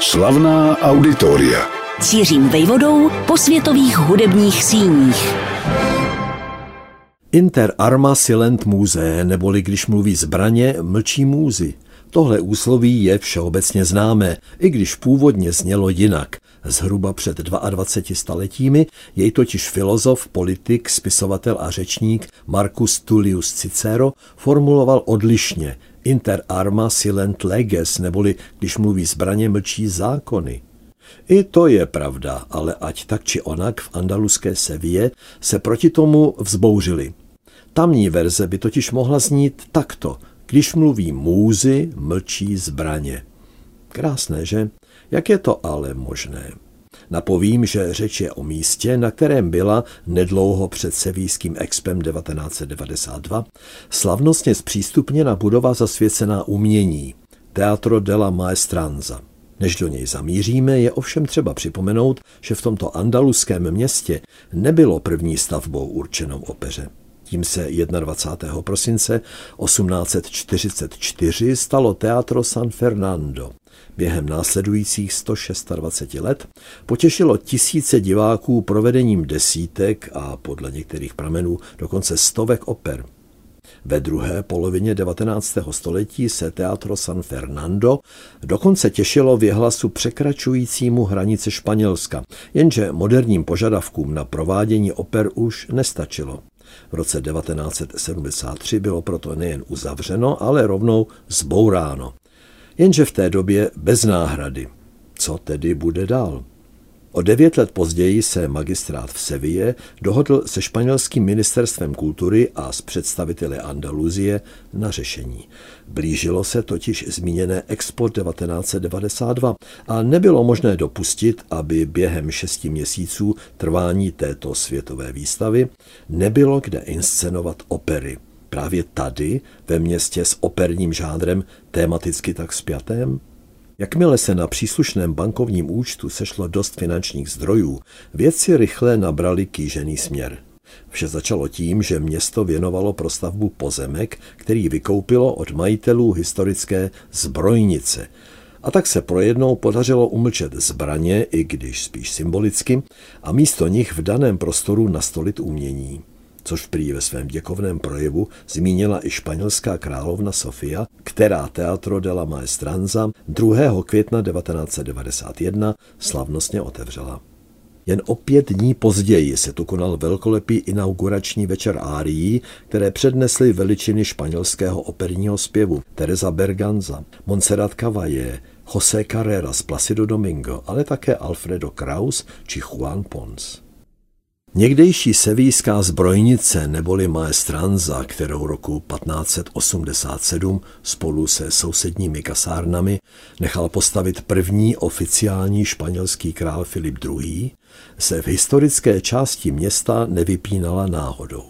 Slavná auditoria. Cířím vejvodou po světových hudebních síních. Inter arma silent muse, neboli když mluví zbraně, mlčí můzy. Tohle úsloví je všeobecně známé, i když původně znělo jinak. Zhruba před 22 staletími jej totiž filozof, politik, spisovatel a řečník Marcus Tullius Cicero formuloval odlišně inter arma silent leges, neboli když mluví zbraně, mlčí zákony. I to je pravda, ale ať tak či onak v andaluské Sevě se proti tomu vzbouřili. Tamní verze by totiž mohla znít takto. Když mluví můzy, mlčí zbraně. Krásné, že? Jak je to ale možné? Napovím, že řeč je o místě, na kterém byla nedlouho před Sevíským expem 1992 slavnostně zpřístupněna budova zasvěcená umění Teatro della Maestranza. Než do něj zamíříme, je ovšem třeba připomenout, že v tomto andaluském městě nebylo první stavbou určenou opeře. Tím se 21. prosince 1844 stalo Teatro San Fernando. Během následujících 126 let potěšilo tisíce diváků provedením desítek a podle některých pramenů dokonce stovek oper. Ve druhé polovině 19. století se Teatro San Fernando dokonce těšilo věhlasu překračujícímu hranice Španělska, jenže moderním požadavkům na provádění oper už nestačilo. V roce 1973 bylo proto nejen uzavřeno, ale rovnou zbouráno. Jenže v té době bez náhrady. Co tedy bude dál? O devět let později se magistrát v Seville dohodl se španělským ministerstvem kultury a s představiteli Andaluzie na řešení. Blížilo se totiž zmíněné Expo 1992 a nebylo možné dopustit, aby během šesti měsíců trvání této světové výstavy nebylo kde inscenovat opery. Právě tady, ve městě s operním žádrem tematicky tak spjatém? Jakmile se na příslušném bankovním účtu sešlo dost finančních zdrojů, věci rychle nabrali kýžený směr. Vše začalo tím, že město věnovalo pro stavbu pozemek, který vykoupilo od majitelů historické zbrojnice. A tak se projednou podařilo umlčet zbraně, i když spíš symbolicky, a místo nich v daném prostoru nastolit umění což prý ve svém děkovném projevu zmínila i španělská královna Sofia, která Teatro de la Maestranza 2. května 1991 slavnostně otevřela. Jen o pět dní později se tu konal velkolepý inaugurační večer árií, které přednesly veličiny španělského operního zpěvu Teresa Berganza, Montserrat Cavalle, José Carreras, Placido Domingo, ale také Alfredo Kraus či Juan Pons. Někdejší sevíská zbrojnice neboli Maestranza, kterou roku 1587 spolu se sousedními kasárnami nechal postavit první oficiální španělský král Filip II., se v historické části města nevypínala náhodou.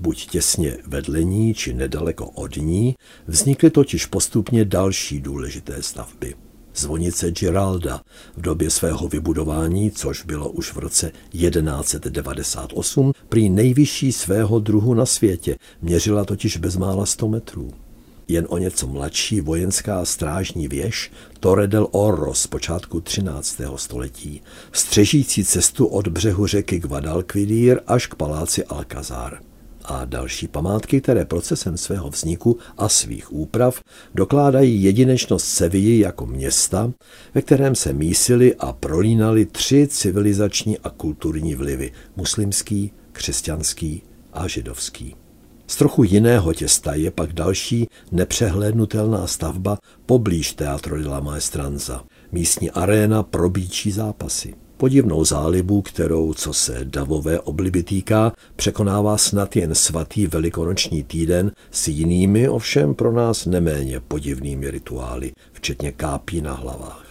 Buď těsně vedle ní, či nedaleko od ní, vznikly totiž postupně další důležité stavby zvonice Giralda v době svého vybudování, což bylo už v roce 1198, prý nejvyšší svého druhu na světě, měřila totiž bezmála 100 metrů. Jen o něco mladší vojenská strážní věž Torre del Oro z počátku 13. století, střežící cestu od břehu řeky Guadalquivir až k paláci Alcazar a další památky, které procesem svého vzniku a svých úprav dokládají jedinečnost Sevilly jako města, ve kterém se mísily a prolínaly tři civilizační a kulturní vlivy – muslimský, křesťanský a židovský. Z trochu jiného těsta je pak další nepřehlédnutelná stavba poblíž Teatro de la Maestranza, místní aréna pro bíčí zápasy podivnou zálibu, kterou, co se davové obliby týká, překonává snad jen svatý velikonoční týden s jinými, ovšem pro nás neméně podivnými rituály, včetně kápí na hlavách.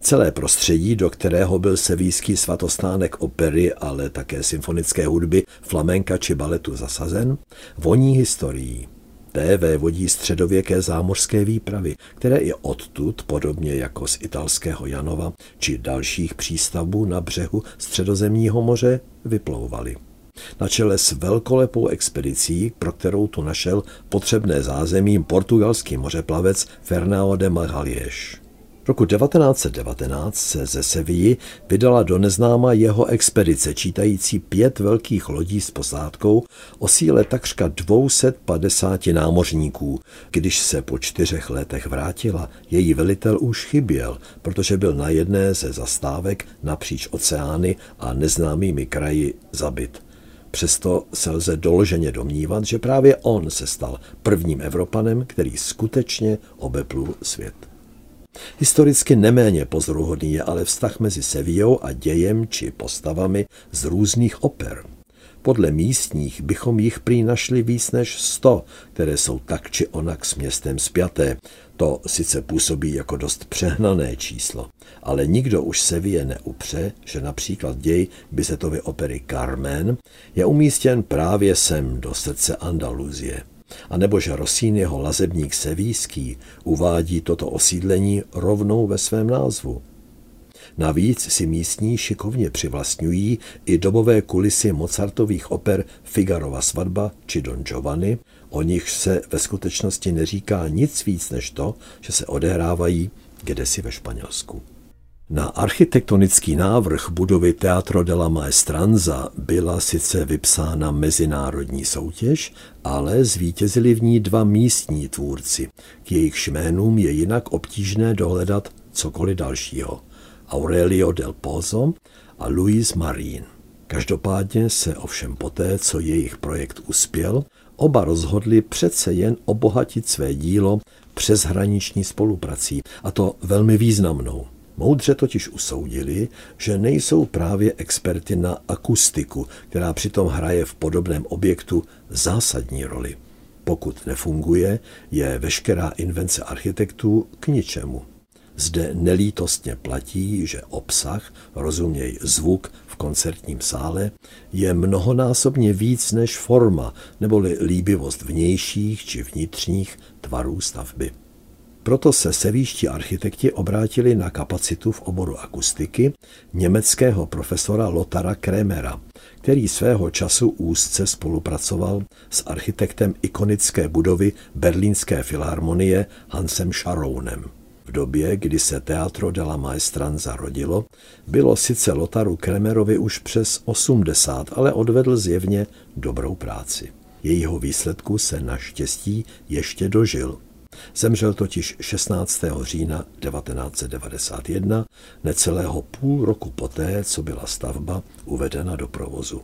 Celé prostředí, do kterého byl sevýský svatostánek opery, ale také symfonické hudby, flamenka či baletu zasazen, voní historií té vévodí středověké zámořské výpravy, které i odtud, podobně jako z italského Janova či dalších přístavů na břehu středozemního moře, vyplouvaly. Na čele s velkolepou expedicí, pro kterou tu našel potřebné zázemí portugalský mořeplavec Fernão de Magalhães. Roku 1919 se ze Sevilly vydala do neznáma jeho expedice čítající pět velkých lodí s posádkou o síle takřka 250 námořníků. Když se po čtyřech letech vrátila, její velitel už chyběl, protože byl na jedné ze zastávek napříč oceány a neznámými kraji zabit. Přesto se lze doloženě domnívat, že právě on se stal prvním Evropanem, který skutečně obeplul svět. Historicky neméně pozoruhodný je ale vztah mezi Sevillou a dějem či postavami z různých oper. Podle místních bychom jich prý našli víc než sto, které jsou tak či onak s městem spjaté. To sice působí jako dost přehnané číslo, ale nikdo už Seville neupře, že například děj Bizetovy opery Carmen je umístěn právě sem do srdce Andaluzie a že Rossiniho lazebník Sevíský uvádí toto osídlení rovnou ve svém názvu. Navíc si místní šikovně přivlastňují i dobové kulisy Mozartových oper Figarova svatba či Don Giovanni, o nich se ve skutečnosti neříká nic víc než to, že se odehrávají kdesi ve Španělsku. Na architektonický návrh budovy Teatro della Maestranza byla sice vypsána mezinárodní soutěž, ale zvítězili v ní dva místní tvůrci. K jejich jménům je jinak obtížné dohledat cokoliv dalšího. Aurelio del Pozo a Luis Marín. Každopádně se ovšem poté, co jejich projekt uspěl, oba rozhodli přece jen obohatit své dílo přeshraniční spoluprací, a to velmi významnou. Moudře totiž usoudili, že nejsou právě experty na akustiku, která přitom hraje v podobném objektu zásadní roli. Pokud nefunguje, je veškerá invence architektů k ničemu. Zde nelítostně platí, že obsah, rozuměj zvuk v koncertním sále, je mnohonásobně víc než forma neboli líbivost vnějších či vnitřních tvarů stavby. Proto se sevíští architekti obrátili na kapacitu v oboru akustiky německého profesora Lotara Kremera, který svého času úzce spolupracoval s architektem ikonické budovy Berlínské filharmonie Hansem Scharounem. V době, kdy se Teatro della Maestranza rodilo, bylo sice Lotaru Kremerovi už přes 80, ale odvedl zjevně dobrou práci. Jejího výsledku se naštěstí ještě dožil. Zemřel totiž 16. října 1991, necelého půl roku poté, co byla stavba uvedena do provozu.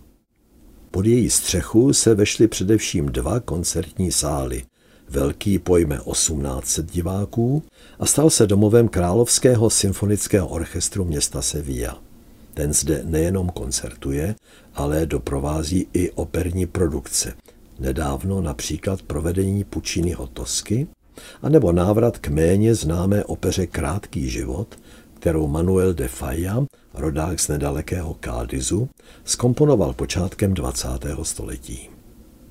Pod její střechu se vešly především dva koncertní sály. Velký pojme 1800 diváků a stal se domovem Královského symfonického orchestru města Sevilla. Ten zde nejenom koncertuje, ale doprovází i operní produkce. Nedávno například provedení Pučínyho Tosky anebo návrat k méně známé opeře Krátký život, kterou Manuel de Falla, rodák z nedalekého Kádizu, skomponoval počátkem 20. století.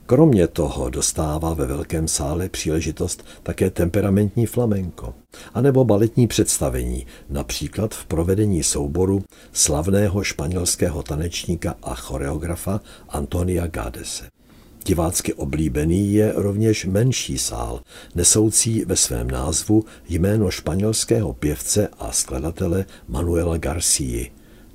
Kromě toho dostává ve velkém sále příležitost také temperamentní flamenko, anebo baletní představení, například v provedení souboru slavného španělského tanečníka a choreografa Antonia Gadese. Divácky oblíbený je rovněž menší sál, nesoucí ve svém názvu jméno španělského pěvce a skladatele Manuela García,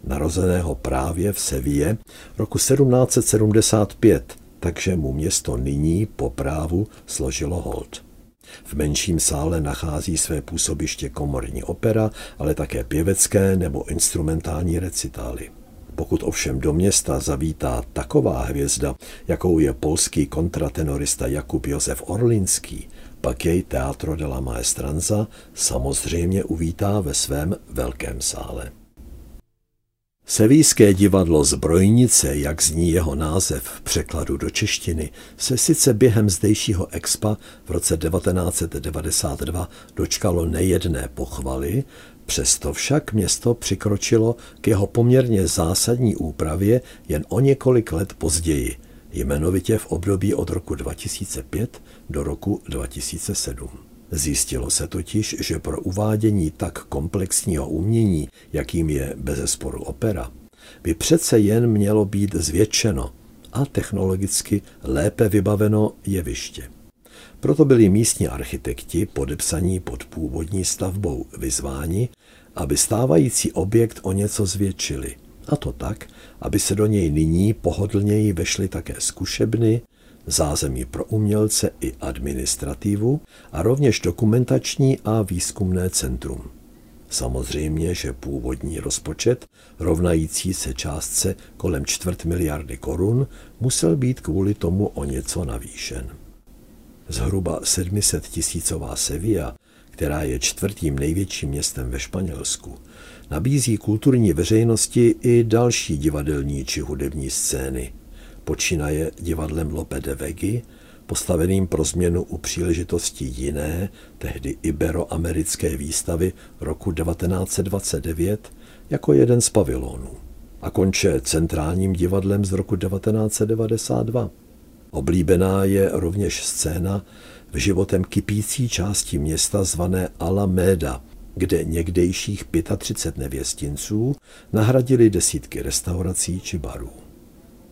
narozeného právě v Seville roku 1775, takže mu město nyní po právu složilo hold. V menším sále nachází své působiště komorní opera, ale také pěvecké nebo instrumentální recitály. Pokud ovšem do města zavítá taková hvězda, jakou je polský kontratenorista Jakub Josef Orlinský, pak jej Teatro la Maestranza samozřejmě uvítá ve svém velkém sále. Sevíské divadlo Zbrojnice, jak zní jeho název v překladu do češtiny, se sice během zdejšího expa v roce 1992 dočkalo nejedné pochvaly, Přesto však město přikročilo k jeho poměrně zásadní úpravě jen o několik let později, jmenovitě v období od roku 2005 do roku 2007. Zjistilo se totiž, že pro uvádění tak komplexního umění, jakým je bezesporu opera, by přece jen mělo být zvětšeno a technologicky lépe vybaveno jeviště. Proto byli místní architekti podepsaní pod původní stavbou vyzváni, aby stávající objekt o něco zvětšili. A to tak, aby se do něj nyní pohodlněji vešly také zkušebny, zázemí pro umělce i administrativu a rovněž dokumentační a výzkumné centrum. Samozřejmě, že původní rozpočet, rovnající se částce kolem čtvrt miliardy korun, musel být kvůli tomu o něco navýšen. Zhruba 700 tisícová Sevilla, která je čtvrtým největším městem ve Španělsku, nabízí kulturní veřejnosti i další divadelní či hudební scény. Počínaje divadlem Lope de Vegi, postaveným pro změnu u příležitosti jiné, tehdy iberoamerické výstavy roku 1929 jako jeden z pavilonů a konče centrálním divadlem z roku 1992. Oblíbená je rovněž scéna v životem kypící části města zvané Alameda, kde někdejších 35 nevěstinců nahradili desítky restaurací či barů.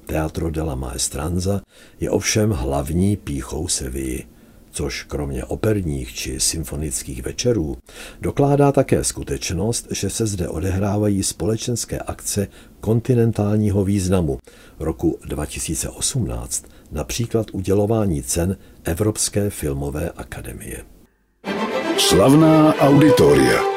Teatro della Maestranza je ovšem hlavní píchou Sevilly, což kromě operních či symfonických večerů dokládá také skutečnost, že se zde odehrávají společenské akce kontinentálního významu roku 2018, například udělování cen Evropské filmové akademie. Slavná auditoria.